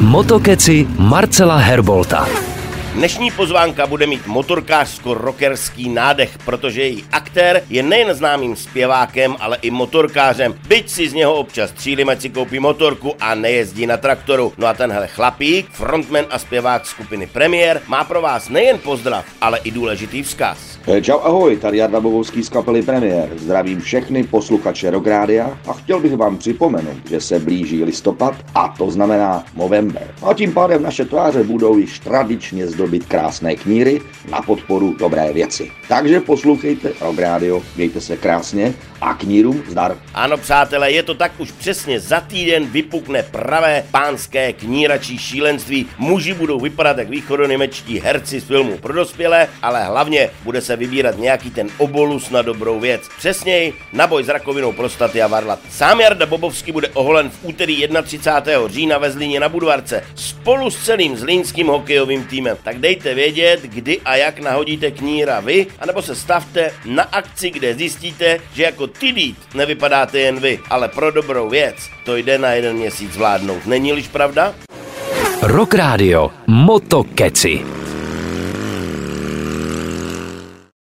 Motokeci Marcela Herbolta. Dnešní pozvánka bude mít motorkářsko-rockerský nádech, protože její aktér je nejen známým zpěvákem, ale i motorkářem. Byť si z něho občas třílim, ať si koupí motorku a nejezdí na traktoru. No a tenhle chlapík, frontman a zpěvák skupiny Premier, má pro vás nejen pozdrav, ale i důležitý vzkaz. Eh, Čau ahoj, tady Jarda Bobovský z kapely Premier. Zdravím všechny posluchače Rock Rádia a chtěl bych vám připomenout, že se blíží listopad a to znamená november. A tím pádem naše tváře budou již tradičně zdobit krásné kníry na podporu dobré věci. Takže poslouchejte Rock Radio, mějte se krásně a knírům zdar. Ano, přátelé, je to tak už přesně za týden vypukne pravé pánské kníračí šílenství. Muži budou vypadat jak východoněmečtí herci z filmu pro dospělé, ale hlavně bude se vybírat nějaký ten obolus na dobrou věc. Přesněji na boj s rakovinou prostaty a varlat. Sám Jarda Bobovský bude oholen v úterý 31. října ve Zlíně na Budvarce spolu s celým zlínským hokejovým týmem. Tak dejte vědět, kdy a jak nahodíte kníra vy, anebo se stavte na akci, kde zjistíte, že jako tidít nevypadáte jen vy, ale pro dobrou věc to jde na jeden měsíc zvládnout. Není-liž pravda? Rock Radio Motokeci.